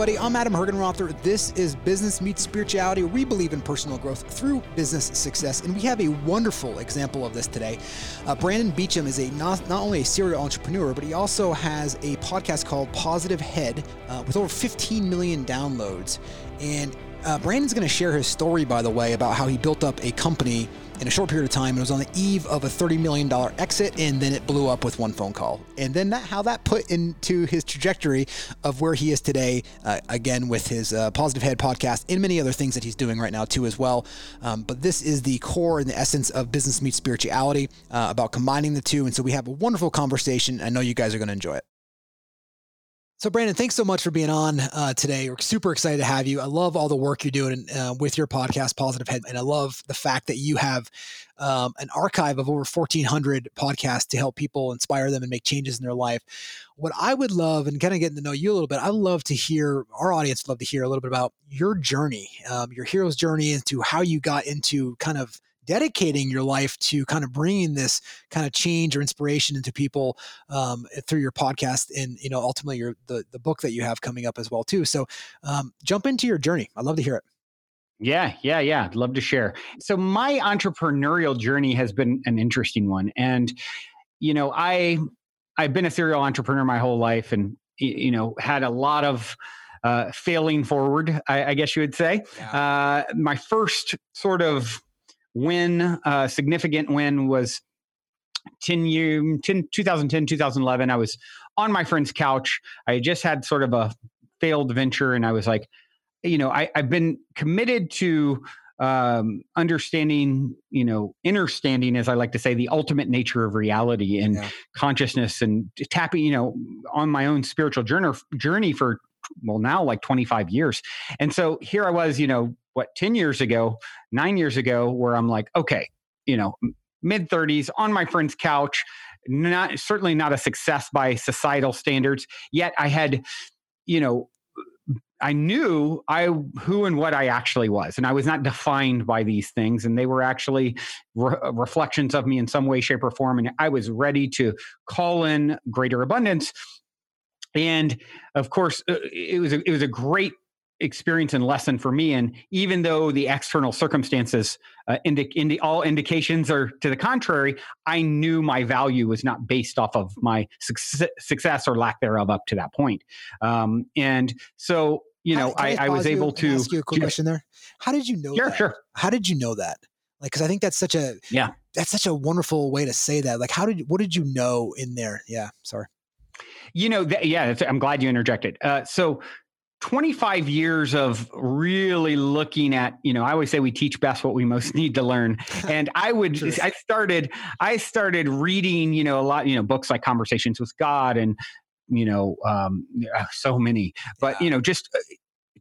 everybody. I'm Adam Hergenrother. This is Business Meets Spirituality. We believe in personal growth through business success, and we have a wonderful example of this today. Uh, Brandon Beachum is a not, not only a serial entrepreneur, but he also has a podcast called Positive Head uh, with over 15 million downloads. And uh, Brandon's going to share his story, by the way, about how he built up a company in a short period of time. It was on the eve of a $30 million exit, and then it blew up with one phone call. And then that, how that put into his trajectory of where he is today, uh, again, with his uh, Positive Head podcast and many other things that he's doing right now, too, as well. Um, but this is the core and the essence of Business Meets Spirituality uh, about combining the two. And so we have a wonderful conversation. I know you guys are going to enjoy it. So, Brandon, thanks so much for being on uh, today. We're super excited to have you. I love all the work you're doing uh, with your podcast, Positive Head, and I love the fact that you have um, an archive of over 1,400 podcasts to help people inspire them and make changes in their life. What I would love, and kind of getting to know you a little bit, I'd love to hear our audience love to hear a little bit about your journey, um, your hero's journey into how you got into kind of dedicating your life to kind of bringing this kind of change or inspiration into people um, through your podcast and you know ultimately your the the book that you have coming up as well too. So um, jump into your journey. I'd love to hear it. Yeah, yeah, yeah. I'd love to share. So my entrepreneurial journey has been an interesting one, and you know I I've been a serial entrepreneur my whole life, and you know had a lot of uh, failing forward, I, I, guess you would say. Yeah. Uh, my first sort of win, uh, significant win was 10 year 10, 2010 2011 i was on my friend's couch i just had sort of a failed venture and i was like you know I, i've been committed to um, understanding, you know, understanding, as I like to say, the ultimate nature of reality and yeah. consciousness, and tapping, you know, on my own spiritual journey journey for well now like 25 years. And so here I was, you know, what 10 years ago, nine years ago, where I'm like, okay, you know, mid 30s on my friend's couch, not certainly not a success by societal standards. Yet I had, you know, I knew I who and what I actually was, and I was not defined by these things, and they were actually re- reflections of me in some way, shape, or form. And I was ready to call in greater abundance. And of course, uh, it was a, it was a great experience and lesson for me. And even though the external circumstances, uh, indi- indi- all indications are to the contrary, I knew my value was not based off of my success, success or lack thereof up to that point. Um, and so, you know, I, I, I, was able to ask you a quick question there. How did you know? Sure, that? sure. How did you know that? Like, because I think that's such a yeah, that's such a wonderful way to say that. Like, how did what did you know in there? Yeah, sorry. You know, th- yeah, I'm glad you interjected. Uh, so 25 years of really looking at you know i always say we teach best what we most need to learn and i would i started i started reading you know a lot you know books like conversations with god and you know um, so many but yeah. you know just uh,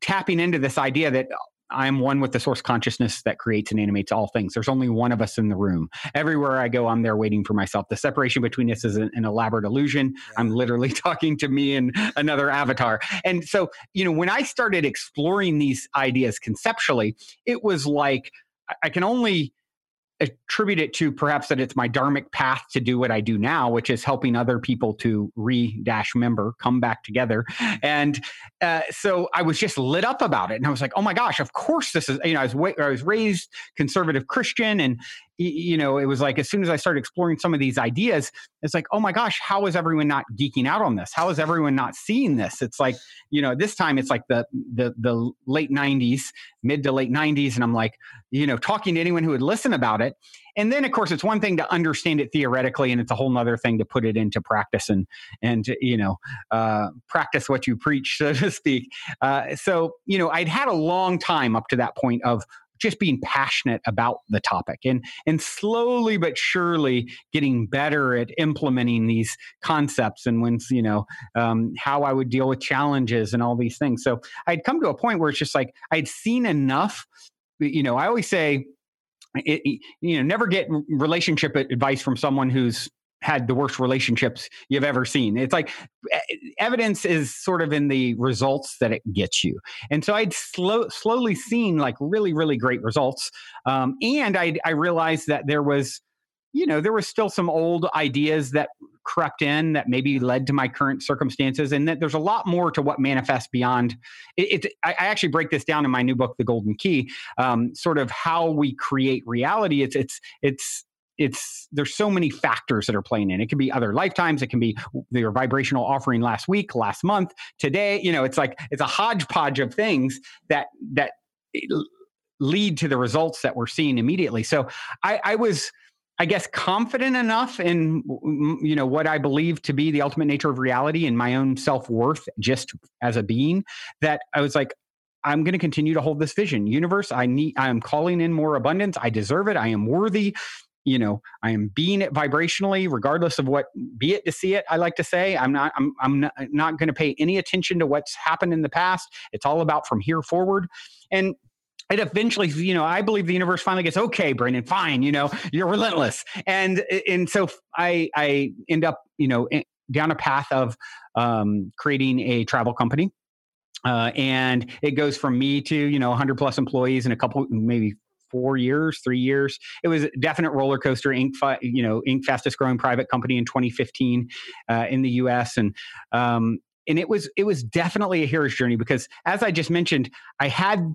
tapping into this idea that I'm one with the source consciousness that creates and animates all things. There's only one of us in the room. Everywhere I go, I'm there waiting for myself. The separation between us is an, an elaborate illusion. Yeah. I'm literally talking to me and another avatar. And so, you know, when I started exploring these ideas conceptually, it was like I can only attribute it to perhaps that it's my dharmic path to do what I do now, which is helping other people to re dash member come back together. And uh, so I was just lit up about it, and I was like, oh my gosh, of course this is. You know, I was I was raised conservative Christian, and you know, it was like as soon as I started exploring some of these ideas, it's like, oh my gosh, how is everyone not geeking out on this? How is everyone not seeing this? It's like, you know, this time it's like the the the late '90s, mid to late '90s, and I'm like, you know, talking to anyone who would listen about it. And then, of course, it's one thing to understand it theoretically, and it's a whole other thing to put it into practice and and you know, uh, practice what you preach, so to speak. Uh, so, you know, I'd had a long time up to that point of just being passionate about the topic and and slowly but surely getting better at implementing these concepts and when you know um, how I would deal with challenges and all these things. So I'd come to a point where it's just like I'd seen enough. You know, I always say. It, you know, never get relationship advice from someone who's had the worst relationships you've ever seen. It's like evidence is sort of in the results that it gets you. And so I'd slow, slowly seen like really, really great results. Um, and I, I realized that there was, you know, there was still some old ideas that crept in that maybe led to my current circumstances, and that there's a lot more to what manifests beyond. It, it I, I, actually break this down in my new book, The Golden Key, um, sort of how we create reality. It's it's it's it's there's so many factors that are playing in. It can be other lifetimes. It can be your vibrational offering last week, last month, today. You know, it's like it's a hodgepodge of things that that eh, lead to the results that we're seeing immediately. So I, I was. I guess confident enough in mm, mm, you know what I believe to be the ultimate nature of reality and my own self-worth just as a being that I was like I'm going to continue to hold this vision. Universe, I need I am calling in more abundance. I deserve it. I am worthy you know i am being it vibrationally regardless of what be it to see it i like to say i'm not i'm, I'm not, not going to pay any attention to what's happened in the past. It's all about from here forward. And it eventually you know i believe the universe finally gets okay brandon fine you know you're relentless. And and so i i end up you know down a path of um, creating a travel company. Uh, and it goes from me to you know 100 plus employees and a couple maybe four years, three years. It was a definite roller coaster. Inc. You know, Inc. fastest growing private company in 2015 uh, in the U.S. and um, and it was it was definitely a hero's journey because as I just mentioned, I had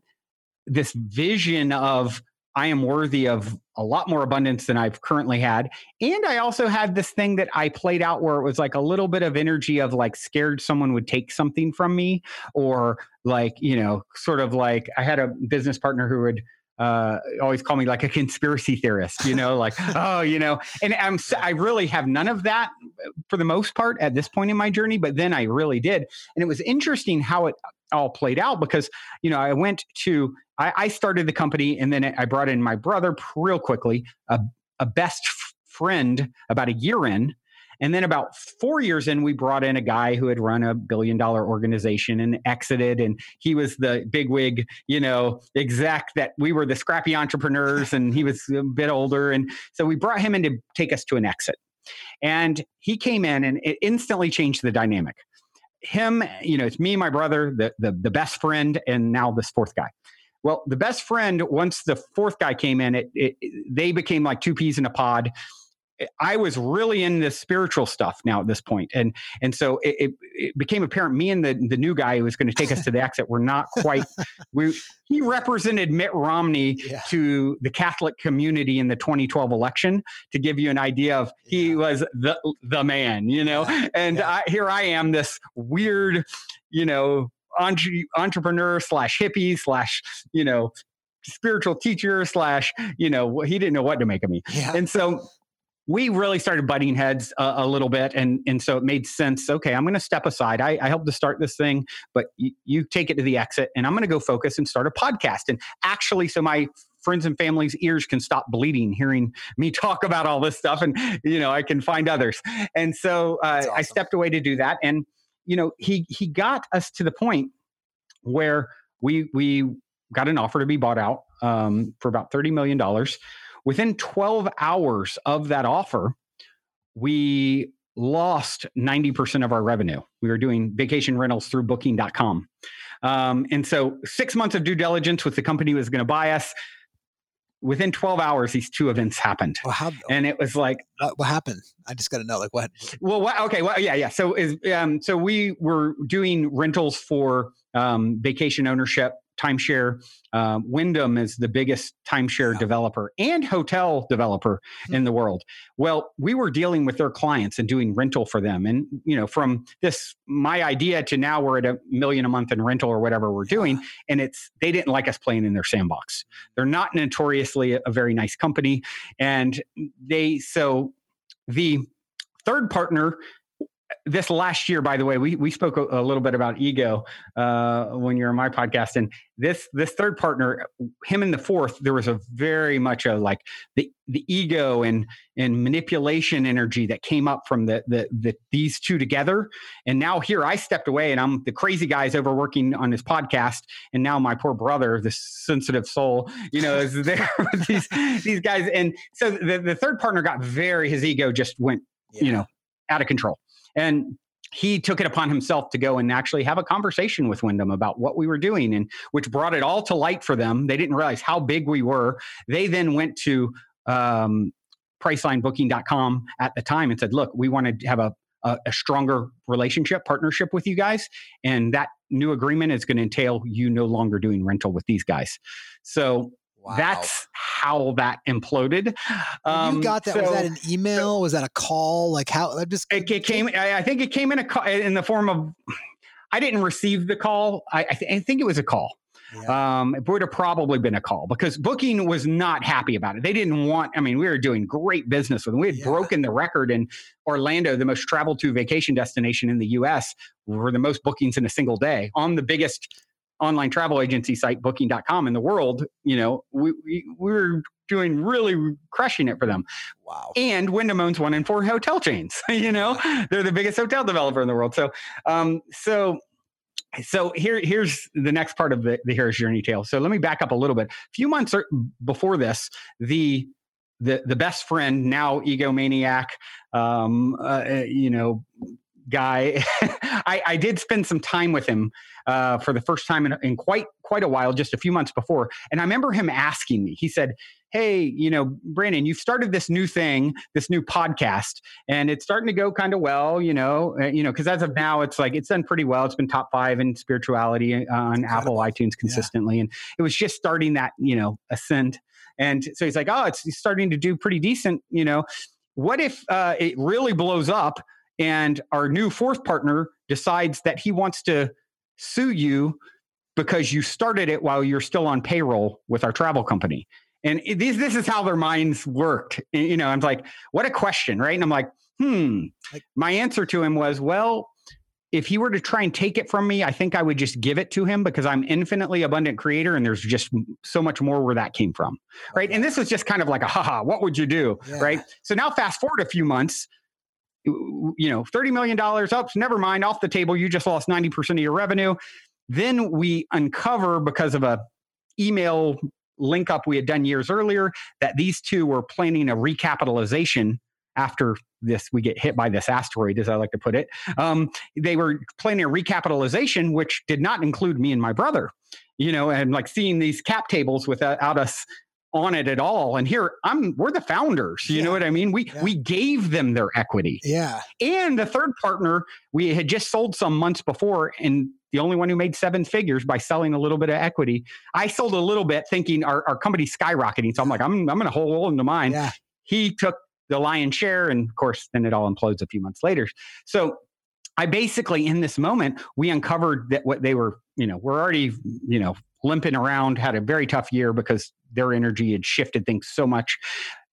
this vision of I am worthy of a lot more abundance than I've currently had. And I also had this thing that I played out where it was like a little bit of energy of like scared someone would take something from me or like, you know, sort of like I had a business partner who would uh, always call me like a conspiracy theorist, you know, like, oh, you know, and I'm, I really have none of that for the most part at this point in my journey, but then I really did. And it was interesting how it all played out because, you know, I went to, I, I started the company and then I brought in my brother real quickly, a, a best friend about a year in and then about four years in, we brought in a guy who had run a billion dollar organization and exited. And he was the bigwig, you know, exec that we were the scrappy entrepreneurs and he was a bit older. And so we brought him in to take us to an exit. And he came in and it instantly changed the dynamic. Him, you know, it's me, my brother, the, the, the best friend, and now this fourth guy. Well, the best friend, once the fourth guy came in, it, it, they became like two peas in a pod. Eh, I was really in this spiritual stuff now at this point, and and so it, it, it became apparent. Me and the the new guy who was going to take us to the exit were not quite. We he represented Mitt Romney yeah. to the Catholic community in the 2012 election. To give you an idea of he yeah. was the the man, you know, yeah. and I, here I am, this weird, you know, entre- entrepreneur slash hippie slash you know spiritual teacher slash you know he didn't know what to make of me yeah. and so we really started butting heads a, a, little bit and and so it made sense okay i'm going to step aside. I, I helped to start this thing but you, you take it to the exit and i'm going to go focus and start a podcast. And actually so my friends and family's ears can stop bleeding hearing me talk about all this stuff and you know i can find others. And so uh, awesome. i stepped away to do that and you know he he got us to the point where we we got an offer to be bought out um, for about 30 million dollars Within 12 hours of that offer, we lost 90% of our revenue. We were doing vacation rentals through booking.com. Um, and so, six months of due diligence with the company was going to buy us. Within 12 hours, these two events happened. Well, how, and it was like, what, what happened? I just got to know, like, what? Well, what, okay. Well, yeah, yeah. So, is, um, so we were doing rentals for um, vacation ownership timeshare. Uh, Wyndham is the biggest timeshare yeah. developer and hotel developer hmm. in the world. Well, we were dealing with their clients and doing rental for them. And, you know, from this, my idea to now we're at a million a month in rental or whatever we're doing. Yeah. And it's, they didn't like us playing in their sandbox. They're not notoriously a, a very nice company. And they, so the third partner this last year, by the way, we we spoke a, a little bit about ego uh, when you're on my podcast, and this this third partner, him and the fourth, there was a very much a like the the ego and and manipulation energy that came up from the the, the these two together, and now here I stepped away, and I'm the crazy guys over working on his podcast, and now my poor brother, this sensitive soul, you know, is there with these these guys, and so the the third partner got very his ego just went, yeah. you know, out of control. And he took it upon himself to go and actually have a conversation with Wyndham about what we were doing, and which brought it all to light for them. They didn't realize how big we were. They then went to um, pricelinebooking.com at the time and said, look, we want to have a, a, a stronger relationship, partnership with you guys. And that new agreement is going to entail you no longer doing rental with these guys. So Wow. That's how that imploded. Um, you got that? So, was that an email? Was that a call? Like how? I just it, it came. I think it came in a call in the form of. I didn't receive the call. I, I, th- I think it was a call. Yeah. Um, it would have probably been a call because Booking was not happy about it. They didn't want. I mean, we were doing great business with them. We had yeah. broken the record in Orlando, the most traveled to vacation destination in the U.S. for the most bookings in a single day on the biggest online travel agency site, Booking.com, in the world. You know, we we, we were doing really crushing it for them. Wow. And Wyndham owns one in four hotel chains. you know, they're the biggest hotel developer in the world. So, um, so so here, here's the next part of the, the hero's journey tale. So let me back up a little bit. A few months before this, the the the best friend, now egomaniac, um, uh, you know, guy. I, I, did spend some time with him uh, for the first time in, in, quite quite a while, just a few months before, and I remember him asking me. He said, "Hey, you know, Brandon, you've started this new thing, this new podcast, and it's starting to go kind of well. You know, uh, you know, because as of now, it's like it's done pretty well. It's been top five in spirituality uh, on Apple iTunes consistently, yeah. and it was just starting that you know ascent." And so he's like, "Oh, it's starting to do pretty decent. You know, what if uh, it really blows up?" And our new fourth partner decides that he wants to sue you because you started it while you're still on payroll with our travel company. And this, this is how their minds worked. You know, I'm like, what a question, right? And I'm like, hmm. My answer to him was, well, if he were to try and take it from me, I think I would just give it to him because I'm infinitely abundant creator and there's just so much more where that came from. Right. And this was just kind of like a haha, what would you do? Yeah. Right. So now fast forward a few months, you know, $30 million up, never mind, off the table. You just lost 90% of your revenue. Then we uncover because of a email link up we had done years earlier that these two were planning a recapitalization after this we get hit by this asteroid as i like to put it um, they were planning a recapitalization which did not include me and my brother you know and like seeing these cap tables without us on it at all. And here I'm we're the founders. You yeah. know what I mean? We yeah. we gave them their equity. Yeah. And the third partner, we had just sold some months before and the only one who made seven figures by selling a little bit of equity. I sold a little bit thinking our, our company's skyrocketing. So I'm like, I'm I'm gonna hold on to mine. Yeah. He took the lion's share, and of course, then it all implodes a few months later. So I basically, in this moment, we uncovered that what they were, you know, we're already, you know, limping around, had a very tough year because their energy had shifted things so much.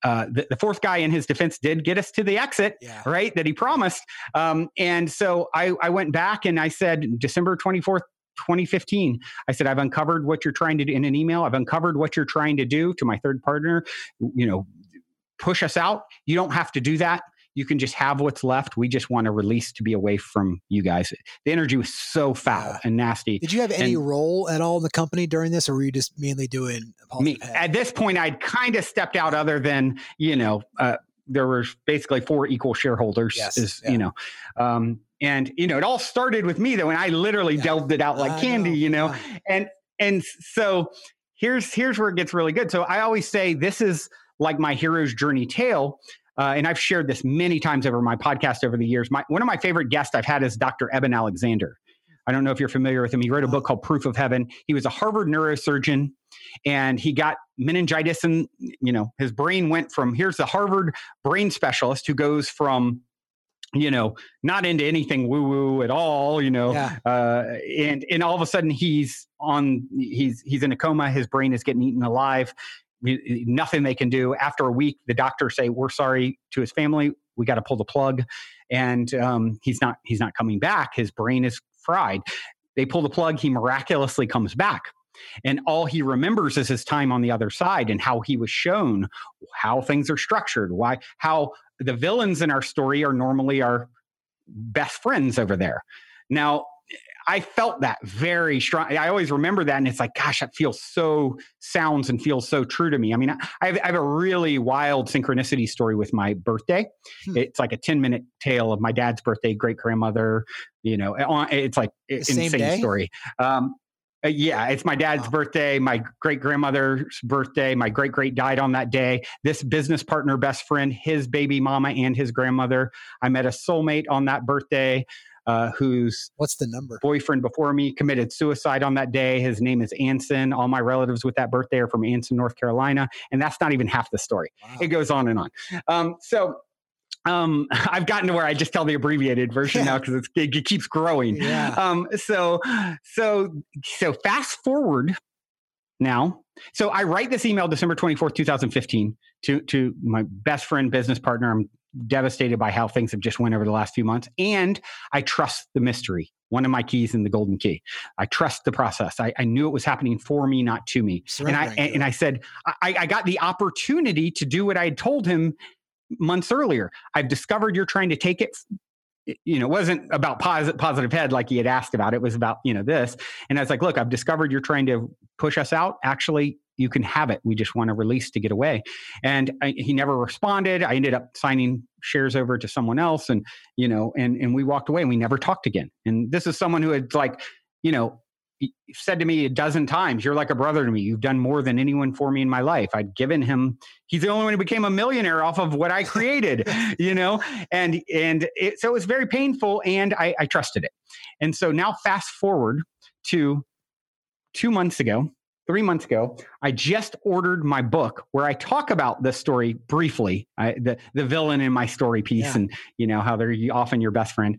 Uh, the, the, fourth guy in his defense did get us to the exit, yeah. right? That he promised. Um, and so I, I went back and I said, December 24th, 2015. I said, I've uncovered what you're trying to do in an email. I've uncovered what you're trying to do to my third partner. You know, push us out. You don't have to do that you can just have what's left. We just want to release to be away from you guys. The energy was so foul yeah. and nasty. Did you have any and role at all in the company during this, or were you just mainly doing me? At this point, I'd kind of stepped out, other than you know, uh, there were basically four equal shareholders. Yes. Is, yeah. You know, um, and you know, it all started with me though, and I literally yeah. delved it out like candy. Know. You know, and and so here's here's where it gets really good. So I always say this is like my hero's journey tale uh, and I've shared this many times over my podcast over the years. My, one of my favorite guests I've had is Dr. Eben Alexander. I don't know if you're familiar with him. He wrote a book called Proof of Heaven. He was a Harvard neurosurgeon and he got meningitis and you know his brain went from here's the Harvard brain specialist who goes from you know not into anything woo woo at all you know yeah. uh, and and all of a sudden he's on he's he's in a coma his brain is getting eaten alive nothing they can do. After a week, the doctors say, "We're sorry to his family. We got to pull the plug," and um, he's not he's not coming back. His brain is fried. They pull the plug. He miraculously comes back. And all he remembers is his time on the other side and how he was shown how things are structured, why, how the villains in our story are normally our best friends over there. Now, I felt that very strong. I always remember that, and it's like, gosh, that feels so sounds and feels so true to me. I mean, I have, I have a really wild synchronicity story with my birthday. Hmm. It's like a ten minute tale of my dad's birthday, great grandmother. You know, it's like insane day? story. Um, Uh, yeah, it's my dad's wow. birthday, my great grandmother's birthday. My great great died on that day. This business partner, best friend, his baby mama, and his grandmother. I met a soulmate on that birthday. Uh, whose what's the number boyfriend before me committed suicide on that day. His name is Anson. All my relatives with that birthday are from Anson, North Carolina, and that's not even half the story. Wow. It goes on and on. Um, so um, I've gotten to where I just tell the abbreviated version now because it, it, keeps growing. Yeah. Um, so, so, so fast forward now. So I write this email December 24th, 2015 to, to my best friend, business partner. I'm devastated by how things have just went over the last few months. And I trust the mystery. One of my keys in the golden key. I trust the process. I, I knew it was happening for me, not to me. And I, and, and I said, I, I got the opportunity to do what I had told him months earlier. I've discovered you're trying to take it you know, it wasn't about positive, positive head like he had asked about. It was about, you know, this. And I was like, look, I've discovered you're trying to push us out. Actually, you can have it. We just want to release to get away. And I, he never responded. I ended up signing shares over to someone else and, you know, and, and we walked away and we never talked again. And this is someone who had like, you know, said to me a dozen times, You're like a brother to me. You've done more than anyone for me in my life. I'd given him, he's the only one who became a millionaire off of what I created, you know? And, and it, so it was very painful and I, I trusted it. And so now fast forward to two months ago, three months ago, I just ordered my book where I talk about this story briefly, I, the, the villain in my story piece yeah. and, you know, how they're often your best friend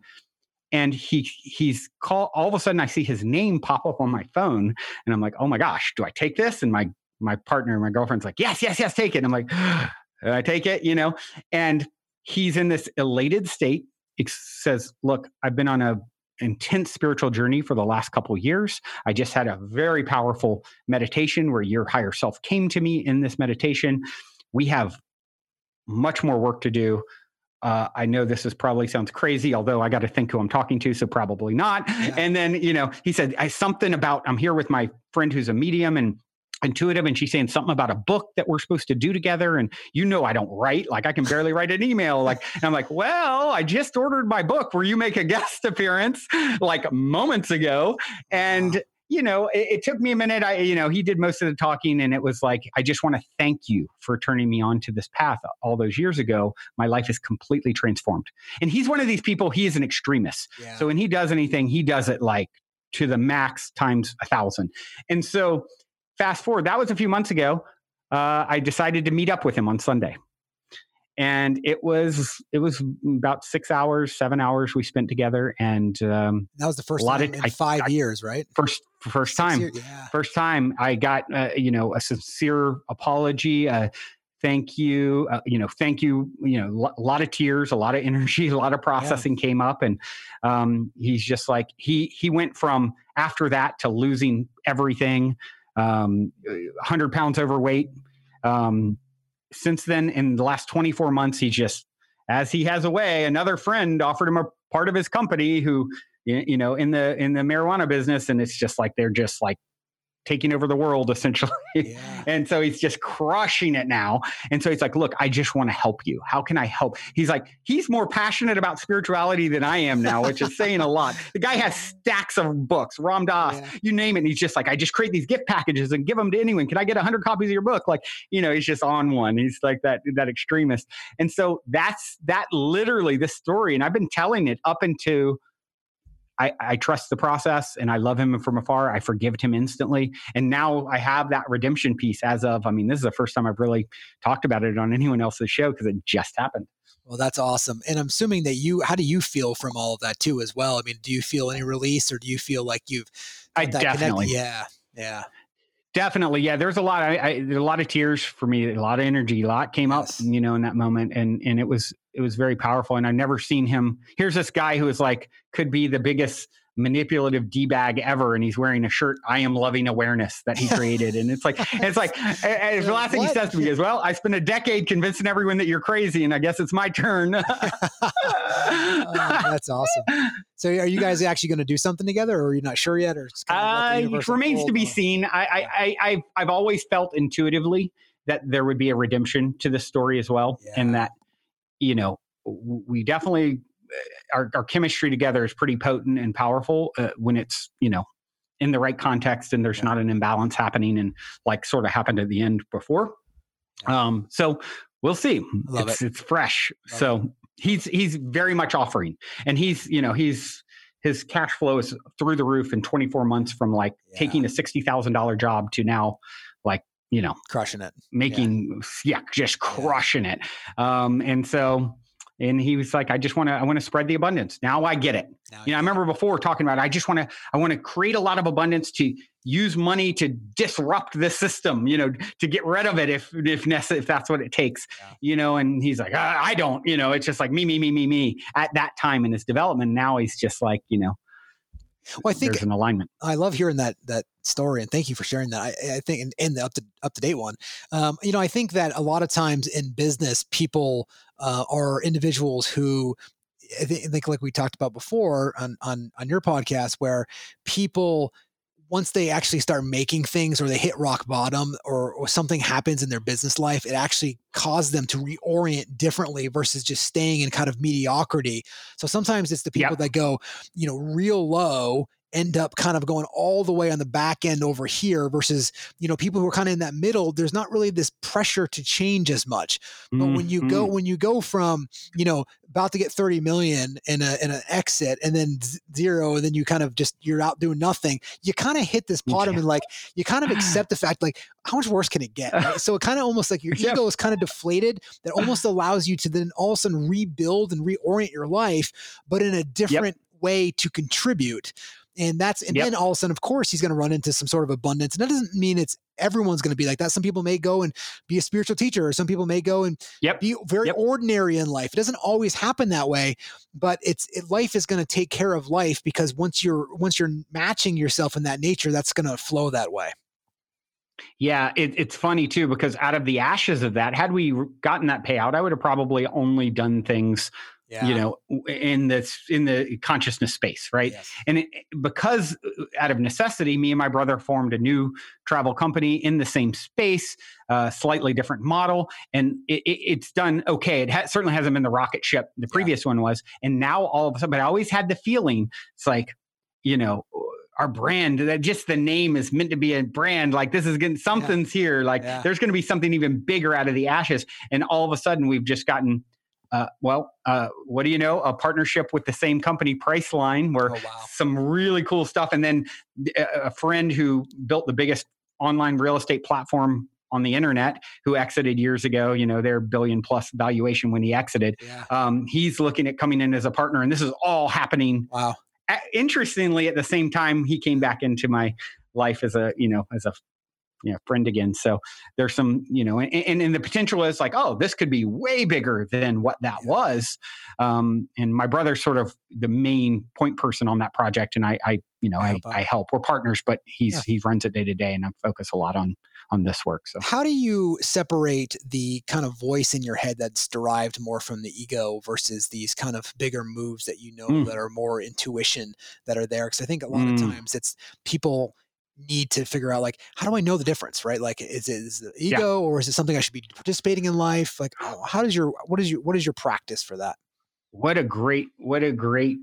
and he he's call all of a sudden I see his name pop up on my phone and I'm like, oh my gosh, do I take this? And my my partner, my girlfriend's like, yes, yes, yes, take it. And I'm like, I take it, you know? And he's in this elated state. He says, look, I've been on a intense spiritual journey for the last couple years. I just had a very powerful meditation where your higher self came to me in this meditation. We have much more work to do. Uh, I know this is probably sounds crazy, although I got to think who I'm talking to, so probably not. Yeah. And then, you know, he said I, something about I'm here with my friend who's a medium and intuitive, and she's saying something about a book that we're supposed to do together. And you know, I don't write, like I can barely write an email. Like, and I'm like, well, I just ordered my book where you make a guest appearance like moments ago, and you know, it, it, took me a minute. I, you know, he did most of the talking, and it was like, I just want to thank you for turning me on to this path all those years ago. My life is completely transformed. And he's one of these people. He is an extremist. Yeah. So when he does anything, he does it like to the max times a thousand. And so, fast forward, that was a few months ago. Uh, I decided to meet up with him on Sunday and it was it was about six hours, seven hours we spent together, and um, that was the first time of, in I, five I, years, right? First, first time, years, yeah. first time I got uh, you know a sincere apology. Uh, thank you uh, you know thank you you know a lot of tears a lot of energy a lot of processing yeah. came up and um, he's just like he he went from after that to losing everything um, 100 pounds overweight. Um, since then, in the last 24 months, he just, as he has a way, another friend offered him a part of his company who, you know, in the in the marijuana business, and it's just like they're just like taking over the world essentially. Yeah. and so he's just crushing it now. And so he's like, look, I just want to help you. How can I help? He's like, he's more passionate about spirituality than I am now, which is saying a lot. The guy has stacks of books, Ram Dass, yeah. you name it. And he's just like, I just create these gift packages and give them to anyone. Can I get hundred copies of your book? Like, you know, he's just on one. He's like that, that extremist. And so that's that literally this story. And I've been telling it up into I, I, trust the process and I love him from afar. I forgived him instantly. And now I have that redemption piece as of, I mean, this is the first time I've really talked about it on anyone else's show because it just happened. Well, that's awesome. And I'm assuming that you, how do you feel from all of that too, as well? I mean, do you feel any release or do you feel like you've, I definitely, connect? yeah, yeah. Definitely, yeah. There's a lot. I, I a lot of tears for me. A lot of energy. A lot came yes. up, you know, in that moment, and and it was it was very powerful. And I've never seen him. Here's this guy who is like could be the biggest manipulative d bag ever, and he's wearing a shirt. I am loving awareness that he created, and it's like it's like and the last thing he says to me is, "Well, I spent a decade convincing everyone that you're crazy, and I guess it's my turn." oh, that's awesome. So, are you guys actually going to do something together, or are you not sure yet, or uh, it remains to be seen. I, I, I, I've, I've always felt intuitively that there would be a redemption to this story as well, yeah. and that you know we definitely our, our chemistry together is pretty potent and powerful uh, when it's you know in the right context and there's yeah. not an imbalance happening and like sort of happened at the end before. Um, so we'll see. It's, it. it's fresh. Love so it. he's he's very much offering, and he's you know he's his cash flow is through the roof in 24 months from like yeah. taking a $60,000 job to now like, you know, crushing it, making, yeah, yeah just crushing it. Um, and so, and he was like, I just want to, I want to spread the abundance. Now I get it. Now you know, I remember before talking about, I just want to, I want to create a lot of abundance to use money to disrupt the system, you know, to get rid of it if, if necessary, if that's what it takes, yeah. you know, and he's like, I, I don't, you know, it's just like me, me, me, me, me at that time in his development. Now he's just like, you know, well, I think there's an alignment. I love hearing that that story, and thank you for sharing that. I, I think, and, and, the up to up to date one. Um, you know, I think that a lot of times in business, people uh, are individuals who I think, like we talked about before on on on your podcast, where people once they actually start making things or they hit rock bottom or, or something happens in their business life, it actually causes them to reorient differently versus just staying in kind of mediocrity. So sometimes it's the people yep. that go, you know, real low end up kind of going all the way on the back end over here versus you know people who are kind of in that middle there's not really this pressure to change as much but mm-hmm. when you go mm-hmm. when you go from you know about to get 30 million in a in an exit and then zero and then you kind of just you're out doing nothing you kind of hit this bottom yeah. and like you kind of accept the fact like how much worse can it get right? so it kind of almost like your yep. ego is kind of deflated that almost allows you to then all of a sudden rebuild and reorient your life but in a different yep. way to contribute and that's and yep. then all of a sudden, of course, he's going to run into some sort of abundance. And that doesn't mean it's everyone's going to be like that. Some people may go and be a spiritual teacher, or some people may go and yep. be very yep. ordinary in life. It doesn't always happen that way, but it's it, life is going to take care of life because once you're once you're matching yourself in that nature, that's going to flow that way. Yeah, it, it's funny too because out of the ashes of that, had we gotten that payout, I would have probably only done things yeah. you know in this in the consciousness space right yes. and it, because uh, out of necessity me and my brother formed a new travel company in the same space uh, slightly different model and it, it, it's done okay it ha- certainly hasn't been the rocket ship the previous yeah. one was and now all of a sudden but i always had the feeling it's like you know our brand that just the name is meant to be a brand like this is getting something's yeah. here like there's going to be something even bigger out of the ashes and all of a sudden we've just gotten uh, well, uh, what do you know? A partnership with the same company, Priceline, where oh, wow. some really cool stuff. And then a friend who built the biggest online real estate platform on the internet who exited years ago you know their billion plus valuation when he exited yeah. um, he's looking at coming in as a partner and this is all happening wow interestingly at the same time he came back into my life as a you know as a you know friend again. So there's some you know and, and, the potential is like oh this could be way bigger than what that was. Um, and my brother's sort of the main point person on that project and i i you know i, I, I help. We're partners but he's yeah. he runs it day to day and i focus a lot on on this work so. How do you separate the kind of voice in your head that's derived more from the ego versus these kind of bigger moves that you know mm. that are more intuition that are there? Because i think a lot mm. of times it's people need to figure out like how do I know the difference, right? Like is it is it ego yeah. or is it something I should be participating in life? Like how does your what is your what is your practice for that? What a great what a great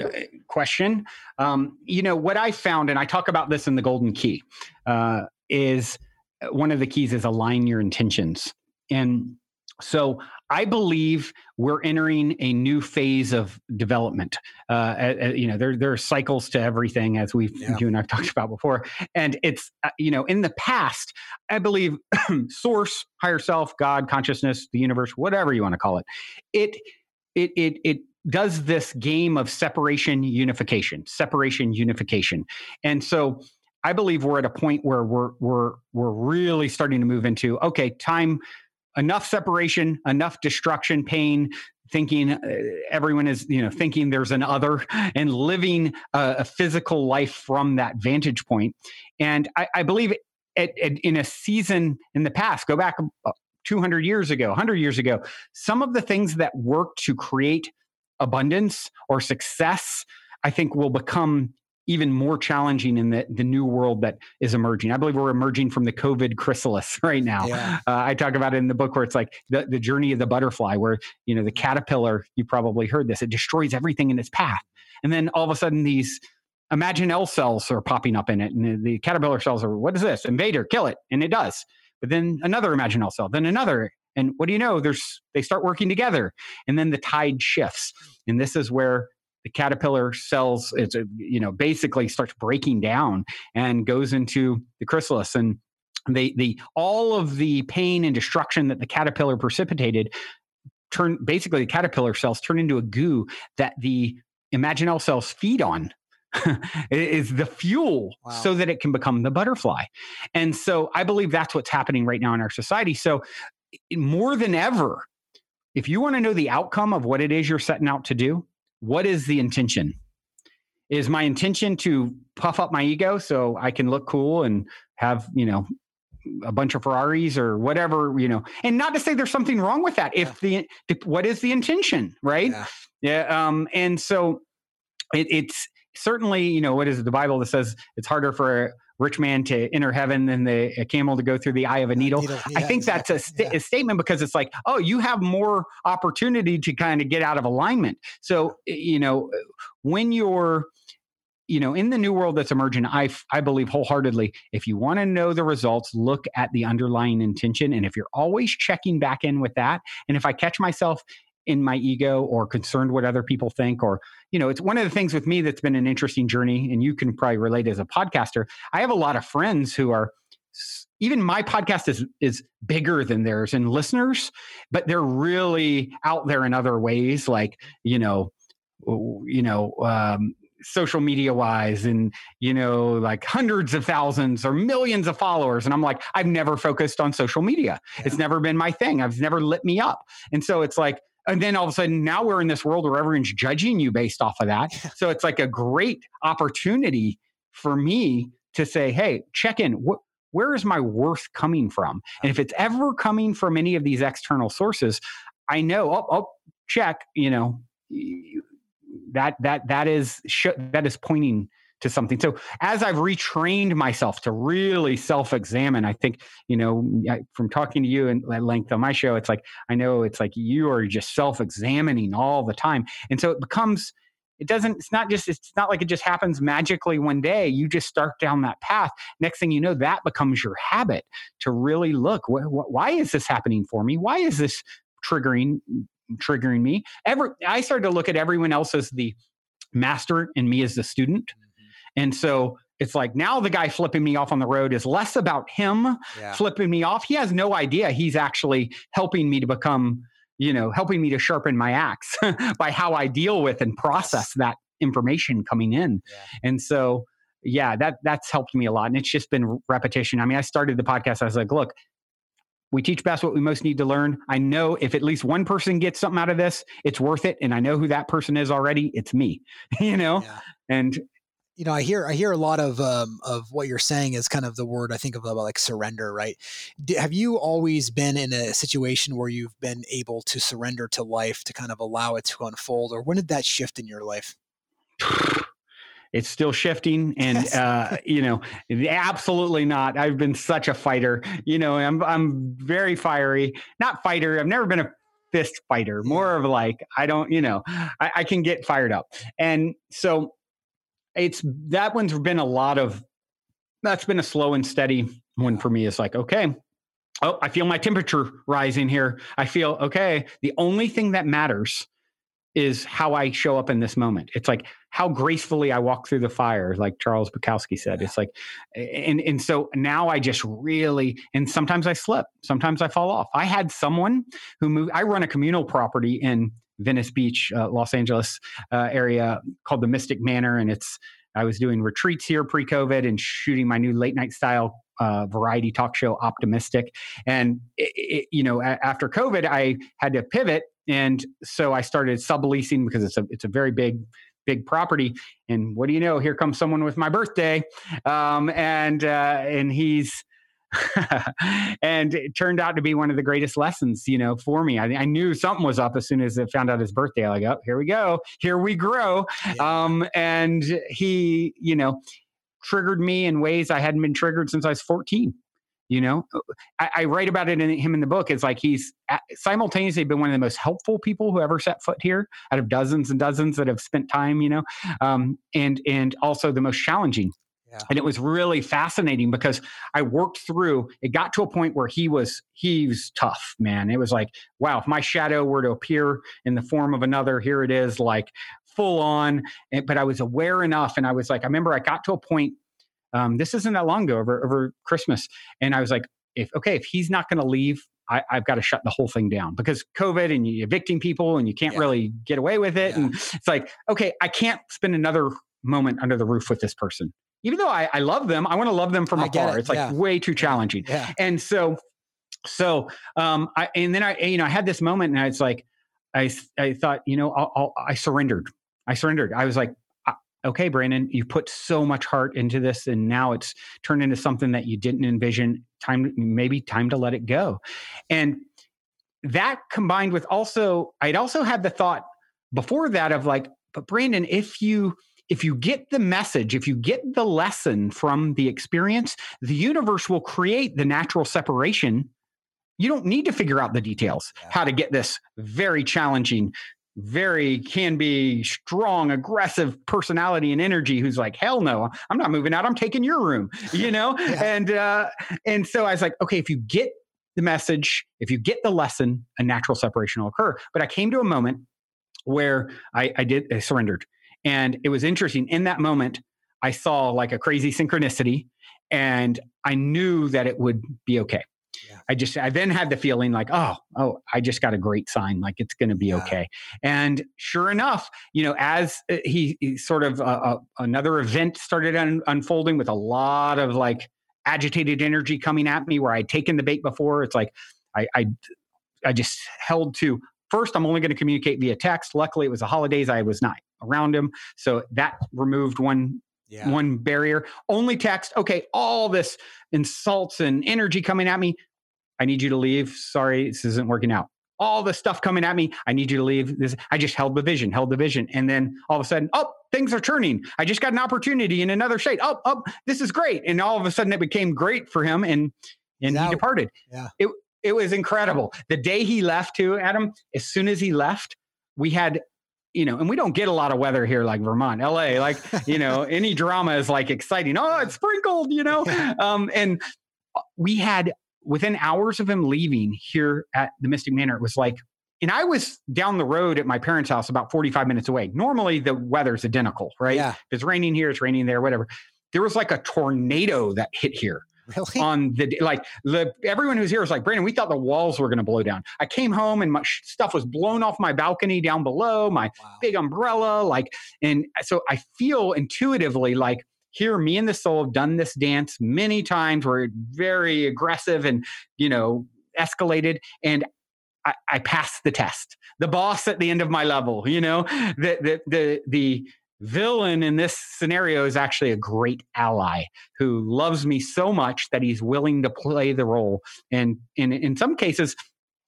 uh, question. Um, you know what I found, and I talk about this in the Golden Key, uh, is uh, one of the keys is align your intentions. And so I believe we're entering a new phase of development. Uh, uh, you know, there there are cycles to everything, as we've yeah. you and I've talked about before. And it's uh, you know, in the past, I believe source, higher self, God, consciousness, the universe, whatever you want to call it, it it it it does this game of separation unification, separation unification, and so. I believe we're at a point where we're we're we're really starting to move into okay, time enough separation, enough destruction, pain, thinking uh, everyone is you know thinking there's an other and living a, a physical life from that vantage point. and i, I believe it, in a season in the past go back uh, 200 years ago 100 years ago some of the things that work to create abundance or success i think will become even more challenging in the, the new world that is emerging. I believe we're emerging from the COVID chrysalis right now. Yeah. Uh, I talk about it in the book where it's like the, the journey of the butterfly, where, you know, the caterpillar, you probably heard this, it destroys everything in its path. And then all of a sudden, these imagine imaginal cells are popping up in it, and the, caterpillar cells are, what is this? Invader, kill it, and it does. But then another imagine imaginal cell, then another, and what do you know? There's they start working together, and then the tide shifts, and this is where the caterpillar cells it's a, you know basically starts breaking down and goes into the chrysalis. And they the all of the pain and destruction that the caterpillar precipitated turn basically the caterpillar cells turn into a goo that the imaginal cells feed on. Is the fuel wow. so that it can become the butterfly. And so i believe that's what's happening right now in our society. So more than ever if you want to know the outcome of what it is you're setting out to do what is the intention? Is my intention to puff up my ego so I can look cool and have, you know, a bunch of Ferraris or whatever, you know, and not to say there's something wrong with that. If the, what is the intention, right? Yeah. yeah um, and so it, it's certainly, you know, what is it, the Bible that says it's harder for rich man to enter heaven than the a camel to go through the eye of a needle. needle. Yeah, I think exactly. that's a, st- yeah. a, statement because it's like, oh, you have more opportunity to kind of get out of alignment. So, you know, when you're you know, in the new world that's emerging, I, I believe wholeheartedly, if you want to know the results, look at the underlying intention. And if you're always checking back in with that, and if I catch myself in my ego or concerned what other people think or you know it's one of the things with me that's been an interesting journey and you can probably relate as a podcaster. I have a lot of friends who are even my podcast is is bigger than theirs in listeners but they're really out there in other ways like you know you know um, social media wise and you know like hundreds of thousands or millions of followers. And i'm like i've never focused on social media. Yeah. it's never been my thing. I've never lit me up. And so it's like and then all of a sudden now we're in this world where everyone's judging you based off of that. So it's like a great opportunity for me to say hey check in. What where is my worth coming from? And if it's ever coming from any of these external sources i know oh, oh check you know that that that is that is pointing to something. So as I've retrained myself to really self-examine, I think you know from talking to you and at length on my show, it's like I know it's like you are just self-examining all the time, and so it becomes. It doesn't. It's not just. It's not like it just happens magically one day. You just start down that path. Next thing you know, that becomes your habit to really look. Wh- wh- why is this happening for me? Why is this triggering triggering me? Ever, I started to look at everyone else as the master and me as the student. And so it's like now the guy flipping me off on the road is less about him yeah. flipping me off. He has no idea he's actually helping me to become, you know, helping me to sharpen my axe by how I deal with and process that information coming in. Yeah. And so, yeah, that that's helped me a lot. And it's just been repetition. I mean, I started the podcast. I was like, look, we teach best what we most need to learn. I know if at least one person gets something out of this, it's worth it. And I know who that person is already. It's me, you know? Yeah. And you know, I hear I hear a lot of um, of what you're saying is kind of the word I think of about like surrender, right? Do, have you always been in a situation where you've been able to surrender to life to kind of allow it to unfold, or when did that shift in your life? It's still shifting, and uh, you know, absolutely not. I've been such a fighter. You know, I'm I'm very fiery. Not fighter. I've never been a fist fighter. More of like I don't. You know, I, I can get fired up, and so it's that one's been a lot of that's been a slow and steady one for me. It's like, okay, oh, I feel my temperature rising here. I feel okay. The only thing that matters is how I show up in this moment. It's like how gracefully I walk through the fire, like Charles Bukowski said. It's like, and and so now I just really, and sometimes I slip, sometimes I fall off. I had someone who moved. I run a communal property in Venice Beach, uh, Los Angeles uh, area called the Mystic Manor, and it's I was doing retreats here pre-COVID and shooting my new late night style uh, variety talk show, Optimistic. And it, it, you know, a- after COVID, I had to pivot, and so I started subleasing because it's a it's a very big big property. And what do you know? Here comes someone with my birthday, um, and uh, and he's and it turned out to be one of the greatest lessons, you know, for me. I, I knew something was up as soon as I found out his birthday. I like, oh, here we go, here we grow. Yeah. Um, and he, you know, triggered me in ways I hadn't been triggered since I was 14. you know I, I, write about it in him in the book it's like he's simultaneously been one of the most helpful people who ever set foot here out of dozens and dozens that have spent time you know um, and and also the most challenging yeah. And it was really fascinating because I worked through, it got to a point where he was, he was tough, man. It was like, wow, if my shadow were to appear in the form of another, here it is, like full on. But I was aware enough. And I was like, I remember I got to a point, um, this isn't that long ago over, over Christmas. And I was like, if, okay, if he's not going to leave, I, have got to shut the whole thing down because COVID and you evicting people and you can't yeah. really get away with it. Yeah. And it's like, okay, I can't spend another moment under the roof with this person even though I, I love them, I want to love them from I afar. It. It's like yeah. way too challenging. Yeah. And so, so, um, I, and then I, you know, I had this moment and I was like, I, I thought, you know, I'll, I'll, i surrendered. I surrendered. I was like, okay, Brandon, you put so much heart into this and now it's turned into something that you didn't envision. Time, maybe time to let it go. And that combined with also, I'd also had the thought before that of like, but Brandon, if you, if you get the message, if you get the lesson from the experience, the universe will create the natural separation. You don't need to figure out the details, yeah. how to get this very challenging, very can be strong, aggressive personality and energy who's like, hell no, I'm not moving out. I'm taking your room, you know? yeah. And uh, and so I was like, okay, if you get the message, if you get the lesson, a natural separation will occur. But I came to a moment where I, I did I surrendered and it was interesting. In that moment, I saw like a crazy synchronicity and I knew that it would be okay. Yeah. I just, I then had the feeling like, oh, oh, I just got a great sign, like it's going to be yeah. okay. And sure enough, you know, as uh, he, he sort of uh, uh, another event started un- unfolding with a lot of like agitated energy coming at me where I'd taken the bait before, it's like I, I, I just held to first, I'm only going to communicate via text. Luckily, it was the holidays. I was not around him. So that removed one yeah. one barrier. Only text. Okay, all this insults and energy coming at me. I need you to leave. Sorry, this isn't working out. All the stuff coming at me. I need you to leave. This. I just held the vision, held the vision, and then all of a sudden, oh, things are turning. I just got an opportunity in another state. Oh, oh, this is great. And all of a sudden, it became great for him, and and he departed. Yeah. It it was incredible. The day he left, too, Adam. As soon as he left, we had you know, and we don't get a lot of weather here like Vermont, LA. Like, you know, any drama is like exciting. Oh, it's sprinkled, you know. Um, and uh, we had within hours of him leaving here at the Mystic Manor, it was like, and I was down the road at my parents' house about 45 minutes away. Normally the weather's identical, right? Yeah. If it's raining here, it's raining there, whatever. There was like a tornado that hit here really? on the like the everyone who's here was like brandon we thought the walls were going to blow down i came home and my stuff was blown off my balcony down below my wow. big umbrella like and so i feel intuitively like here me and the soul have done this dance many times we're very aggressive and you know escalated and I, I passed the test. The boss at the end of my level, you know, the the the the villain in this scenario is actually a great ally who loves me so much that he's willing to play the role. And in, in some cases,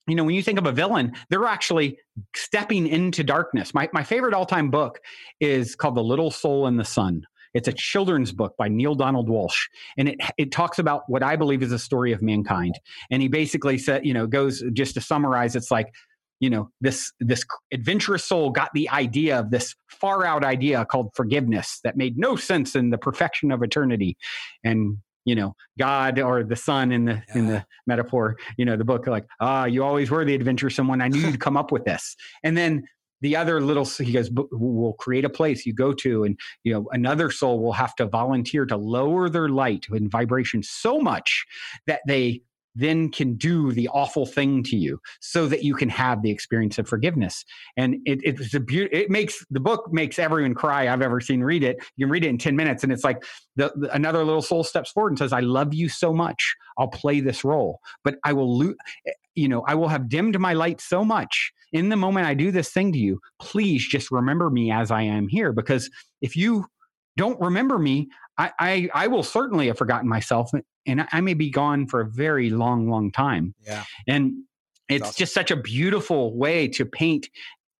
you know, when you think of a villain, they're actually stepping into darkness. My, my favorite all time book is called The Little Soul in the Sun. It's a children's book by Neale Donald Walsch, and it it talks about what I believe is a story of mankind. And he basically said, you know, goes just to summarize, it's like you know this this adventurous soul got the idea of this far out idea called forgiveness that made no sense in the perfection of eternity and you know god or the son in the yeah. in the metaphor you know the book like ah you always were the adventuresome one i knew you'd come up with this and then the other little he goes will create a place you go to and you know another soul will have to volunteer to lower their light and vibration so much that they then can do the awful thing to you so that you can have the experience of forgiveness. And it, it's a beautiful it makes the book makes everyone cry. I've ever seen read it. You can read it in 10 minutes and it's like the, the, another little soul steps forward and says i love you so much. I'll play this role. But i will lo- you know i will have dimmed my light so much. In the moment i do this thing to you please just remember me as i am here. Because if you don't remember me I, I, I will certainly have forgotten myself and I may be gone for a very long, long time. Yeah. And it's awesome. just such a beautiful way to paint,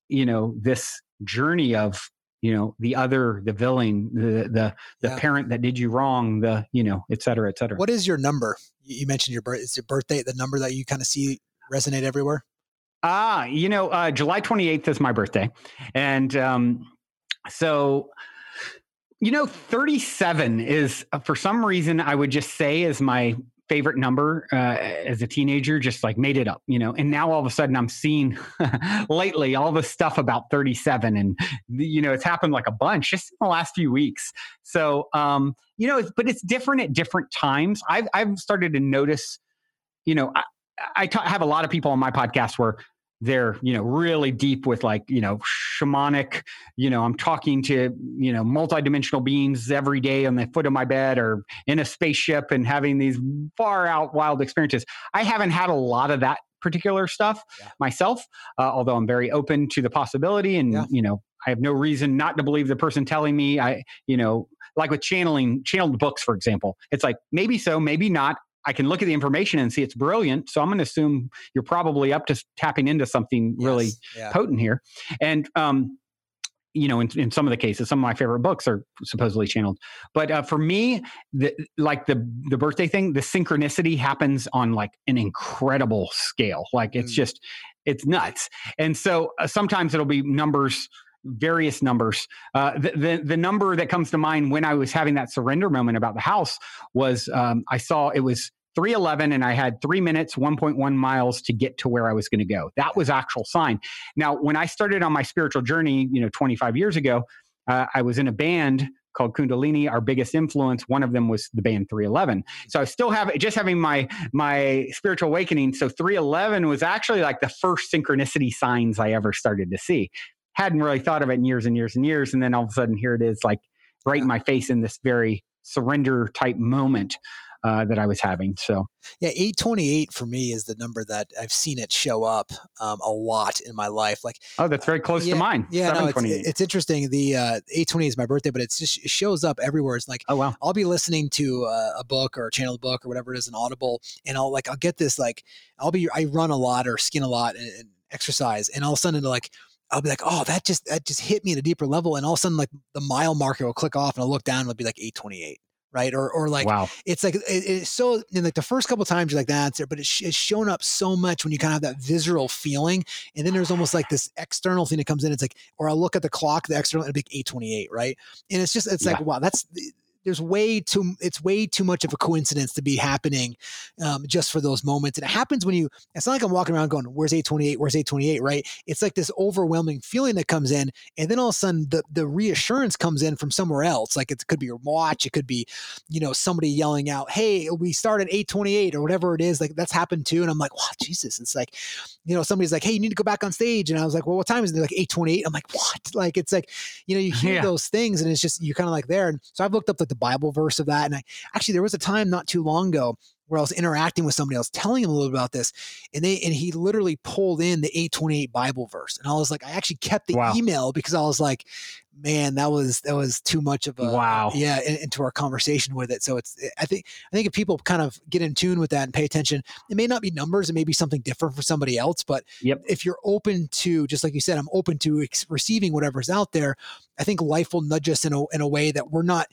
you know, this journey of you know the other the villain the the the yeah. parent that did you wrong the you know et cetera et cetera what is your number you mentioned your birth is your birthday the number that you kind of see resonate everywhere ah you know uh, july 28th is my birthday and um so you know 37 is uh, for some reason i would just say is my favorite number uh, as a teenager, just like made it up, you know. And now all of a sudden I'm seeing lately all the stuff about 37 and, you know, it's happened like a bunch just in the last few weeks. So, um, you know, but it's different at different times. I've, I've started to notice, you know, I, I t- have a lot of people on my podcast where they're you know really deep with like you know shamanic you know i'm talking to you know multidimensional beings every day on the foot of my bed or in a spaceship and having these far out wild experiences i haven't had a lot of that particular stuff yeah. myself uh, although i'm very open to the possibility and yeah. you know i have no reason not to believe the person telling me i you know like with channeling channeled books for example it's like maybe so maybe not I can look at the information and see it's brilliant. So I'm going to assume you're probably up to tapping into something yes, really yeah. potent here. And, um, you know, in, in some of the cases, some of my favorite books are supposedly channeled. But uh, for me, the, like the the birthday thing, the synchronicity happens on like an incredible scale. Like it's mm. just, it's nuts. And so uh, sometimes it'll be numbers various numbers. Uh, the, the, the number that comes to mind when I was having that surrender moment about the house was um, I saw it was 311 and I had three minutes, 1.1 miles to get to where I was going to go. That was actual sign. Now, when I started on my spiritual journey, you know, 25 years ago, uh, I was in a band called Kundalini. Our biggest influence, one of them was the band 311. So I still have just having my my spiritual awakening. So 311 was actually like the first synchronicity signs I ever started to see hadn't really thought of it in years and years and years. And then all of a sudden, here it is, like right in my face in this very surrender type moment uh, that I was having. So, yeah, 828 for me is the number that I've seen it show up um, a lot in my life. Like, oh, that's very close yeah, to mine. Yeah, no, it's, it's, interesting. The uh, 828 is my birthday, but it's just, it shows up everywhere. It's like, oh, wow. I'll be listening to uh, a book or a channel book or whatever it is, an audible, and I'll like, I'll get this, like, I'll be, I run a lot or skin a lot and, and exercise, and all of a sudden, like, I'll be like, oh, that just that just hit me at a deeper level, and all of a sudden, like the mile marker will click off, and I'll look down, and it'll be like 828, right? Or or like, wow, it's like it, it's so. And like the first couple times, you're like, that's it, but it's, it's shown up so much when you kind of have that visceral feeling, and then there's almost like this external thing that comes in. It's like, or I'll look at the clock, the external, it'll be 828, right? And it's just, it's yeah. like, wow, that's there's way too it's way too much of a coincidence to be happening um, just for those moments. And it happens when you it's not like i'm walking around going where's 828 where's 828 right? It's like this overwhelming feeling that comes in and then all of a sudden the, the reassurance comes in from somewhere else. Like it could be your watch it could be you know somebody yelling out hey we start at 828 or whatever it is like that's happened too and i'm like wow jesus. It's like you know somebody's like hey you need to go back on stage and i was like well what time is it? They're like 828 i'm like what? Like it's like you know you hear yeah. those things and it's just you're kind of like there. And so i've looked up the the Bible verse of that. And I actually, there was a time not too long ago where I was interacting with somebody else, telling him a little bit about this, and they and he literally pulled in the 828 Bible verse, and I was like, I actually kept the wow. email because I was like, man, that was that was too much of a wow. Yeah, into our conversation with it. So it's I think I think if people kind of get in tune with that and pay attention, it may not be numbers, it may be something different for somebody else. But yep. if you're open to, just like you said, I'm open to ex- receiving whatever's out there. I think life will nudge us in a in a way that we're not.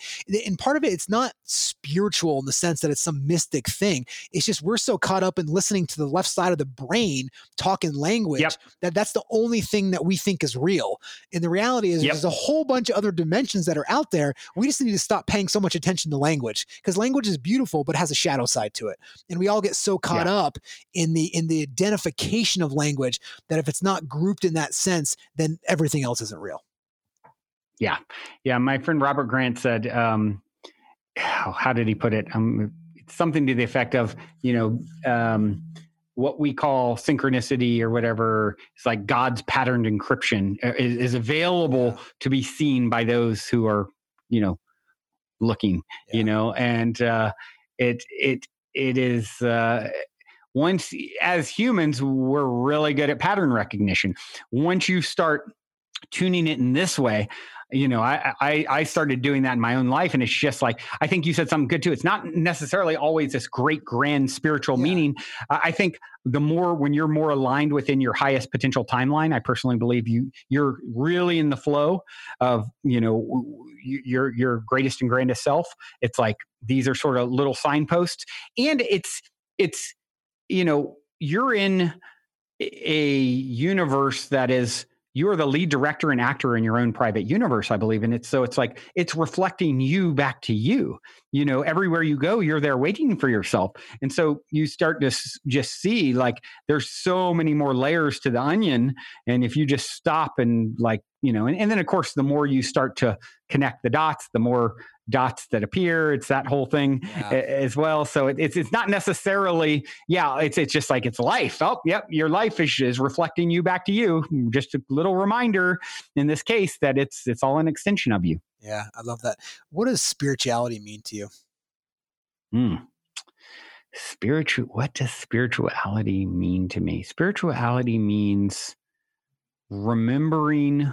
And part of it, it's not spiritual in the sense that it's some mystic thing. It's just we're so caught up in listening to the left side of the brain talking language yep. that that's the only thing that we think is real. And the reality is, yep. there's a whole bunch of other dimensions that are out there. We just need to stop paying so much attention to language because language is beautiful, but has a shadow side to it. And we all get so caught yeah. up in the in the identification of language that if it's not grouped in that sense, then everything else isn't real. Yeah, yeah. My friend Robert Grant said, um, "How did he put it? Um, something to the effect of, you know." Um, what we call synchronicity or whatever it's like god's patterned encryption uh, is, is available yeah. to be seen by those who are you know looking yeah. you know and uh it it it is uh once as humans we're really good at pattern recognition once you start tuning it in this way you know, I, I, I started doing that in my own life. And it's just like, I think you said something good too. It's not necessarily always this great, grand spiritual yeah. meaning. I think the more, when you're more aligned within your highest potential timeline, I personally believe you, you're really in the flow of, you know, your, your greatest and grandest self. It's like, these are sort of little signposts and it's, it's, you know, you're in a universe that is, you are the lead director and actor in your own private universe i believe. And it's so it's like it's reflecting you back to you you know everywhere you go you're there waiting for yourself and so you start to just see like there's so many more layers to the onion and if you just stop and like you know and, and then of course the more you start to connect the dots the more dots that appear. It's that whole thing yeah. as well. So it, it's it's not necessarily yeah. It's it's just like it's life. Oh, yep, your life is, is reflecting you back to you. Just a little reminder in this case that it's it's all an extension of you. Yeah, I love that. What does spirituality mean to you? Hmm. Spiritual. What does spirituality mean to me? Spirituality means remembering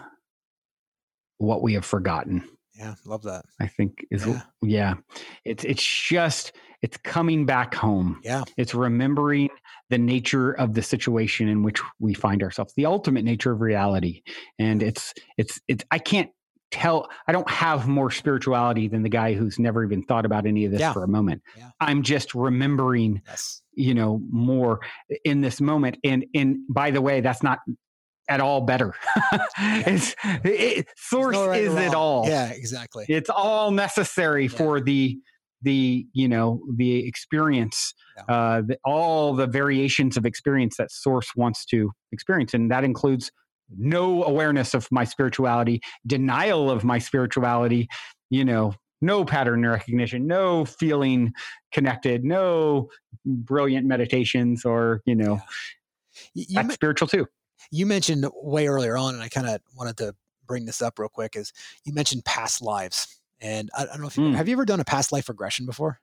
what we have forgotten yeah, love that. I think is yeah. yeah. It's it's just it's coming back home. Yeah. It's remembering the nature of the situation in which we find ourselves, the ultimate nature of reality. And it's it's it's I can't tell I don't have more spirituality than the guy who's never even thought about any of this yeah. for a moment. Yeah. I'm just remembering yes. you know more in this moment and and by the way that's not at all better. it's, it, source right is it all. Yeah, exactly. It's all necessary yeah. for the the you know the experience, uh, the, all the variations of experience that source wants to experience, and that includes no awareness of my spirituality, denial of my spirituality. You know, no pattern recognition, no feeling connected, no brilliant meditations, or you know. Yeah. You, that's spiritual too you mentioned way earlier on, and I kind of wanted to bring this up real quick. Is you mentioned past lives, and I, I don't know if you, mm. have you ever done a past life regression before?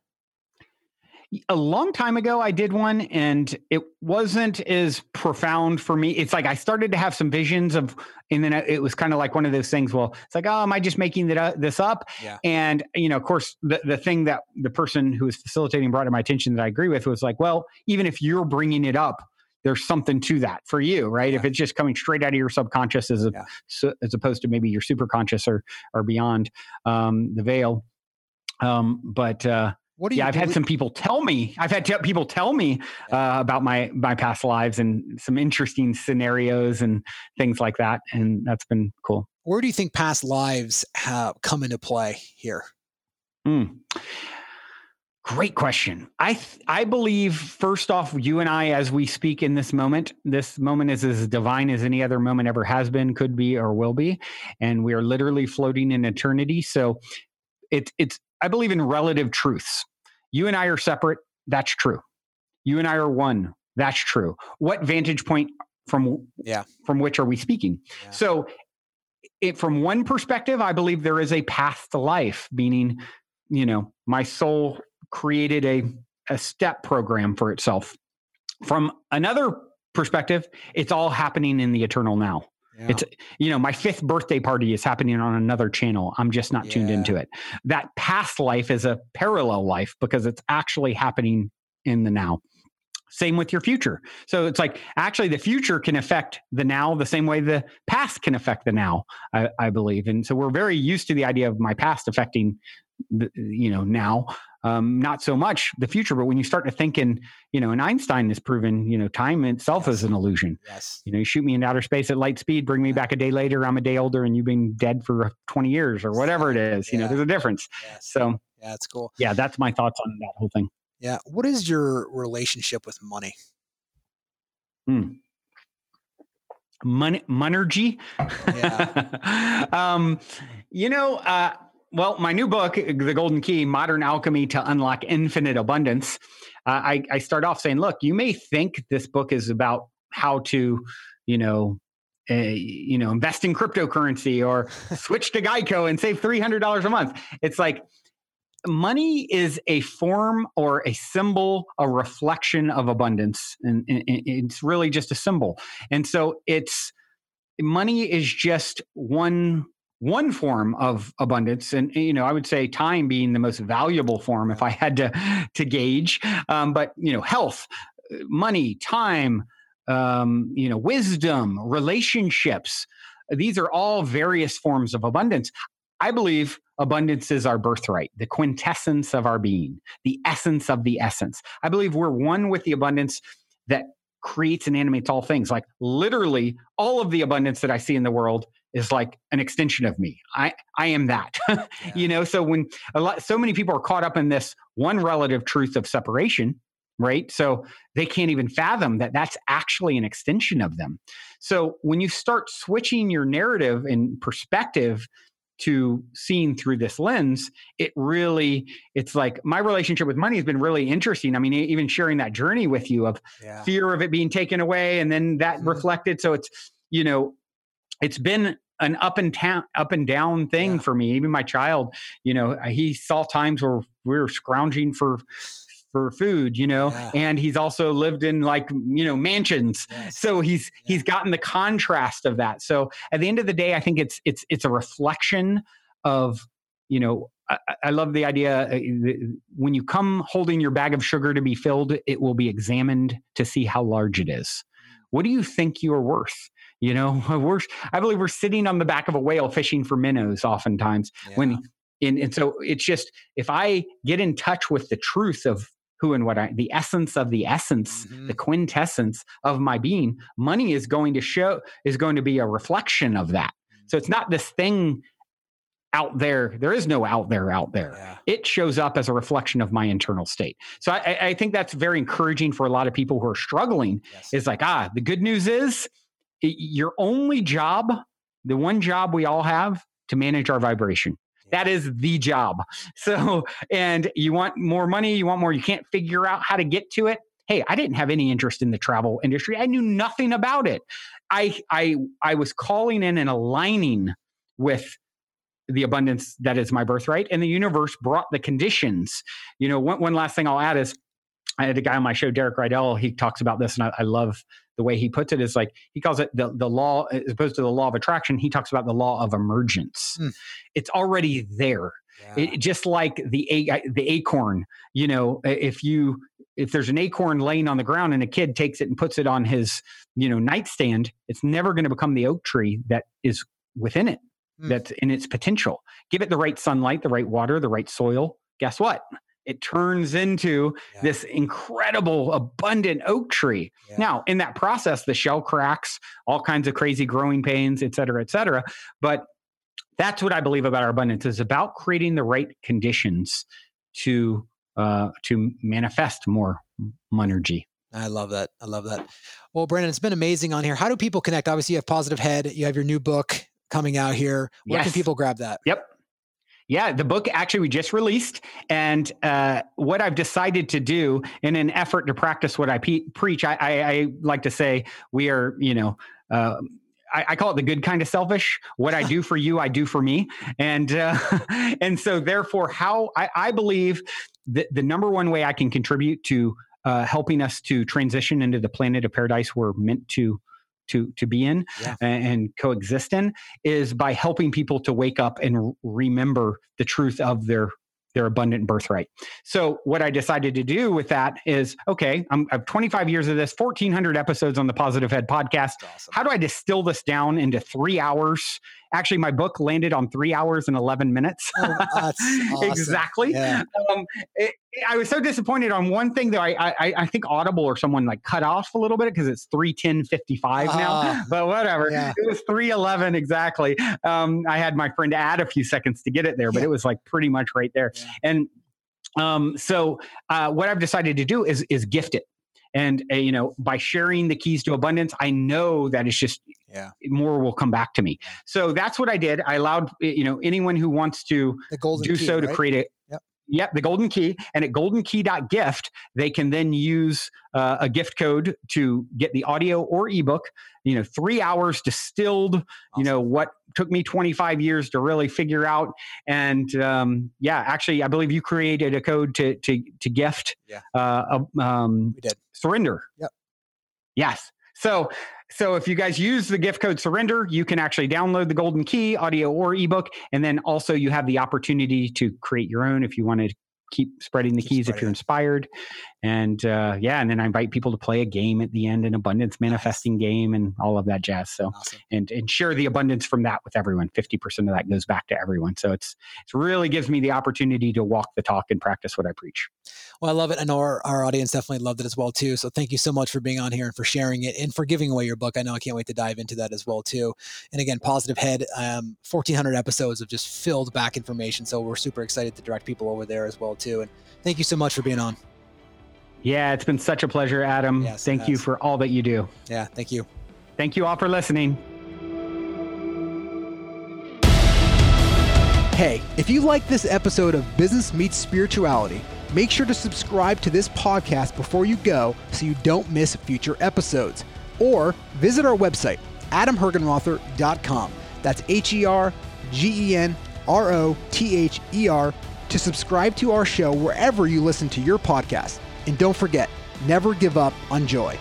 A long time ago i did one and it wasn't as profound for me it's like i started to have some visions of and then it was kind of like one of those things well it's like oh am i just making this up yeah. and you know of course the, the thing that the person who was facilitating brought to my attention that i agree with was like well even if you're bringing it up there's something to that for you, right? Yeah. If it's just coming straight out of your subconscious as a, yeah. so, as opposed to maybe your superconscious or or beyond um, the veil. Um, but uh, what do you, yeah, I've had some people tell me. I've had t- people tell me uh, about my my past lives and some interesting scenarios and things like that, and that's been cool. Where do you think past lives have come into play here? Mm. Great question. I th- I believe first off, you and I, as we speak in this moment, this moment is as divine as any other moment ever has been, could be, or will be, and we are literally floating in eternity. So, it's it's. I believe in relative truths. You and I are separate. That's true. You and I are one. That's true. What vantage point from yeah from which are we speaking? Yeah. So, it from one perspective, I believe there is a path to life, meaning, you know, my soul created a, a step program for itself. From another perspective, it's all happening in the eternal now. Yeah. It's you know my fifth birthday party is happening on another channel. I'm just not yeah. tuned into it. That past life is a parallel life because it's actually happening in the now. Same with your future. So it's like actually the future can affect the now the same way the past can affect the now. I, I believe, and so we're very used to the idea of my past affecting the, you know now um, not so much the future. But when you start to think in, you know, and Einstein has proven, you know, time itself yes. is an illusion. Yes. You know, you shoot me in outer space at light speed, bring me yeah. back a day later, I'm a day older, and you've been dead for 20 years or whatever it is. You yeah. know, there's a difference. Yes. So, yeah, that's cool. Yeah, that's my thoughts on that whole thing. Yeah. What is your relationship with money? Hmm. Money, monergy. Yeah. um, you know, uh, well, my new book, The Golden Key Modern Alchemy to Unlock Infinite Abundance, uh, I, I start off saying, look, you may think this book is about how to, you know, uh, you know, invest in cryptocurrency or switch to Geico and save $300 a month. It's like money is a form or a symbol, a reflection of abundance. And, and it's really just a symbol. And so it's money is just one one form of abundance and you know i would say time being the most valuable form if i had to to gauge um, but you know health money time um, you know wisdom relationships these are all various forms of abundance. I believe abundance is our birthright the quintessence of our being the essence of the essence. I believe we're one with the abundance that creates and animates all things. Like literally all of the abundance that i see in the world is like an extension of me. I I am that. yeah. You know, so when a lot so many people are caught up in this one relative truth of separation, right? So they can't even fathom that that's actually an extension of them. So when you start switching your narrative and perspective to seeing through this lens it really it's like my relationship with money has been really interesting i mean even sharing that journey with you of yeah. fear of it being taken away and then that mm-hmm. reflected so it's you know it's been an up and down up and down thing yeah. for me. Even my child, you know, he saw times where we were scrounging for for food, you know, yeah. and he's also lived in like, you know, mansions. Yes. So he's yeah. he's gotten the contrast of that. So at the end of the day, I think it's it's it's a reflection of, you know, I, I love the idea uh, when you come holding your bag of sugar to be filled, it will be examined to see how large it is. Mm. What do you think you are worth? You know, we're I believe we're sitting on the back of a whale fishing for minnows oftentimes yeah. when in, and so it's just if I get in touch with the truth of who and what I the essence of the essence, mm-hmm. the quintessence of my being, money is going to show is going to be a reflection of that. So it's not this thing out there. There is no out there out there. Yeah. It shows up as a reflection of my internal state. So I, I, think that's very encouraging for a lot of people who are struggling. Yes. Is like, ah, the good news is your only job, the one job we all have to manage our vibration. That is the job. So, and you want more money, you want more, you can't figure out how to get to it. Hey, I didn't have any interest in the travel industry. I knew nothing about it. I I I was calling in and aligning with the abundance that is my birthright and the universe brought the conditions you know one, one last thing i'll add is I had a guy on my show, Derek Rydall. He talks about this, and I, I, love the way he puts it. Is like he calls it the the law as opposed to the law of attraction. He talks about the law of emergence. Mm. It's already there. Yeah. It, just like the the acorn. You know, if you if there's an acorn laying on the ground and a kid takes it and puts it on his you know nightstand, it's never going to become the oak tree that is within it. Mm. That's in its potential. Give it the right sunlight, the right water, the right soil. Guess what? It turns into yeah. this incredible abundant oak tree yeah. now in that process the shell cracks all kinds of crazy growing pains et cetera et cetera but that's what i believe about our abundance is about creating the right conditions to uh, to manifest more monergy I love that. I love that. Well, Brandon, it's been amazing on here. How do people connect? Obviously, you have Positive Head. You have your new book coming out here. Where yes. can people grab that? Yep. Yeah, the book actually we just released, and uh, what I've decided to do in an effort to practice what I pe- preach, I, I, I, like to say we are, you know. Uh, I, call it the good kind of selfish. What I do for you, I do for me, and uh, and so therefore, how I, I believe that the number one way I can contribute to uh, helping us to transition into the planet of paradise we're meant to to to be in yeah. and, and, coexist in is by helping people to wake up and remember the truth of their their abundant birthright. So what I decided to do with that is okay, I'm, I have 25 years of this, 1400 episodes on the Positive Head podcast. Awesome. How do I distill this down into three hours? Actually, my book landed on three hours and 11 minutes. Oh, awesome. exactly. Yeah. Um, it, I was so disappointed on one thing though. I, I, I think Audible or someone like cut off a little bit because it's 310.55 uh, now, ah. but whatever. Yeah. It was 311 exactly. Um, I had my friend add a few seconds to get it there, but yeah. it was like pretty much right there. And um, so uh, what I've decided to do is is gift it. And uh, you know, by sharing the keys to abundance, I know that it's just yeah. more will come back to me. So that's what I did. I allowed you know anyone who wants to do key, so to create it yep. Yep, the golden key. And at goldenkey.gift, they can then use uh, a gift code to get the audio or ebook, you know, three hours distilled, awesome. you know, what took me 25 years to really figure out. And um, yeah, actually, I believe you created a code to, to, to gift. Yeah. Uh, um, we did. Surrender. Yep. Yes. So, so if you guys use the gift code surrender, you can actually download the golden key, audio or ebook. And then also you have the opportunity to create your own if you want to keep spreading the keep keys spreading. if you're inspired. And uh, yeah, and then I invite people to play a game at the end, an abundance manifesting nice. game, and all of that jazz. So awesome. and and share the abundance from that with everyone. Fifty percent of that goes back to everyone. So it's it really gives me the opportunity to walk the talk and practice what I preach. Well, I love it. I know our, our audience definitely loved it as well too. So thank you so much for being on here and for sharing it and for giving away your book. I know I can't wait to dive into that as well too. And again, Positive Head, um, 1,400 episodes of just filled back information. So we're super excited to direct people over there as well too. And thank you so much for being on. Yeah, it's been such a pleasure, Adam. Yes, thank you for all that you do. Yeah, thank you. Thank you all for listening. Hey, if you like this episode of Business Meets Spirituality, make sure to subscribe to this podcast before you go so you don't miss future episodes. Or visit our website, adamhergenrother.com. That's H E R G E N R O T H E R to subscribe to our show wherever you listen to your podcast. And don't forget, never give up on joy.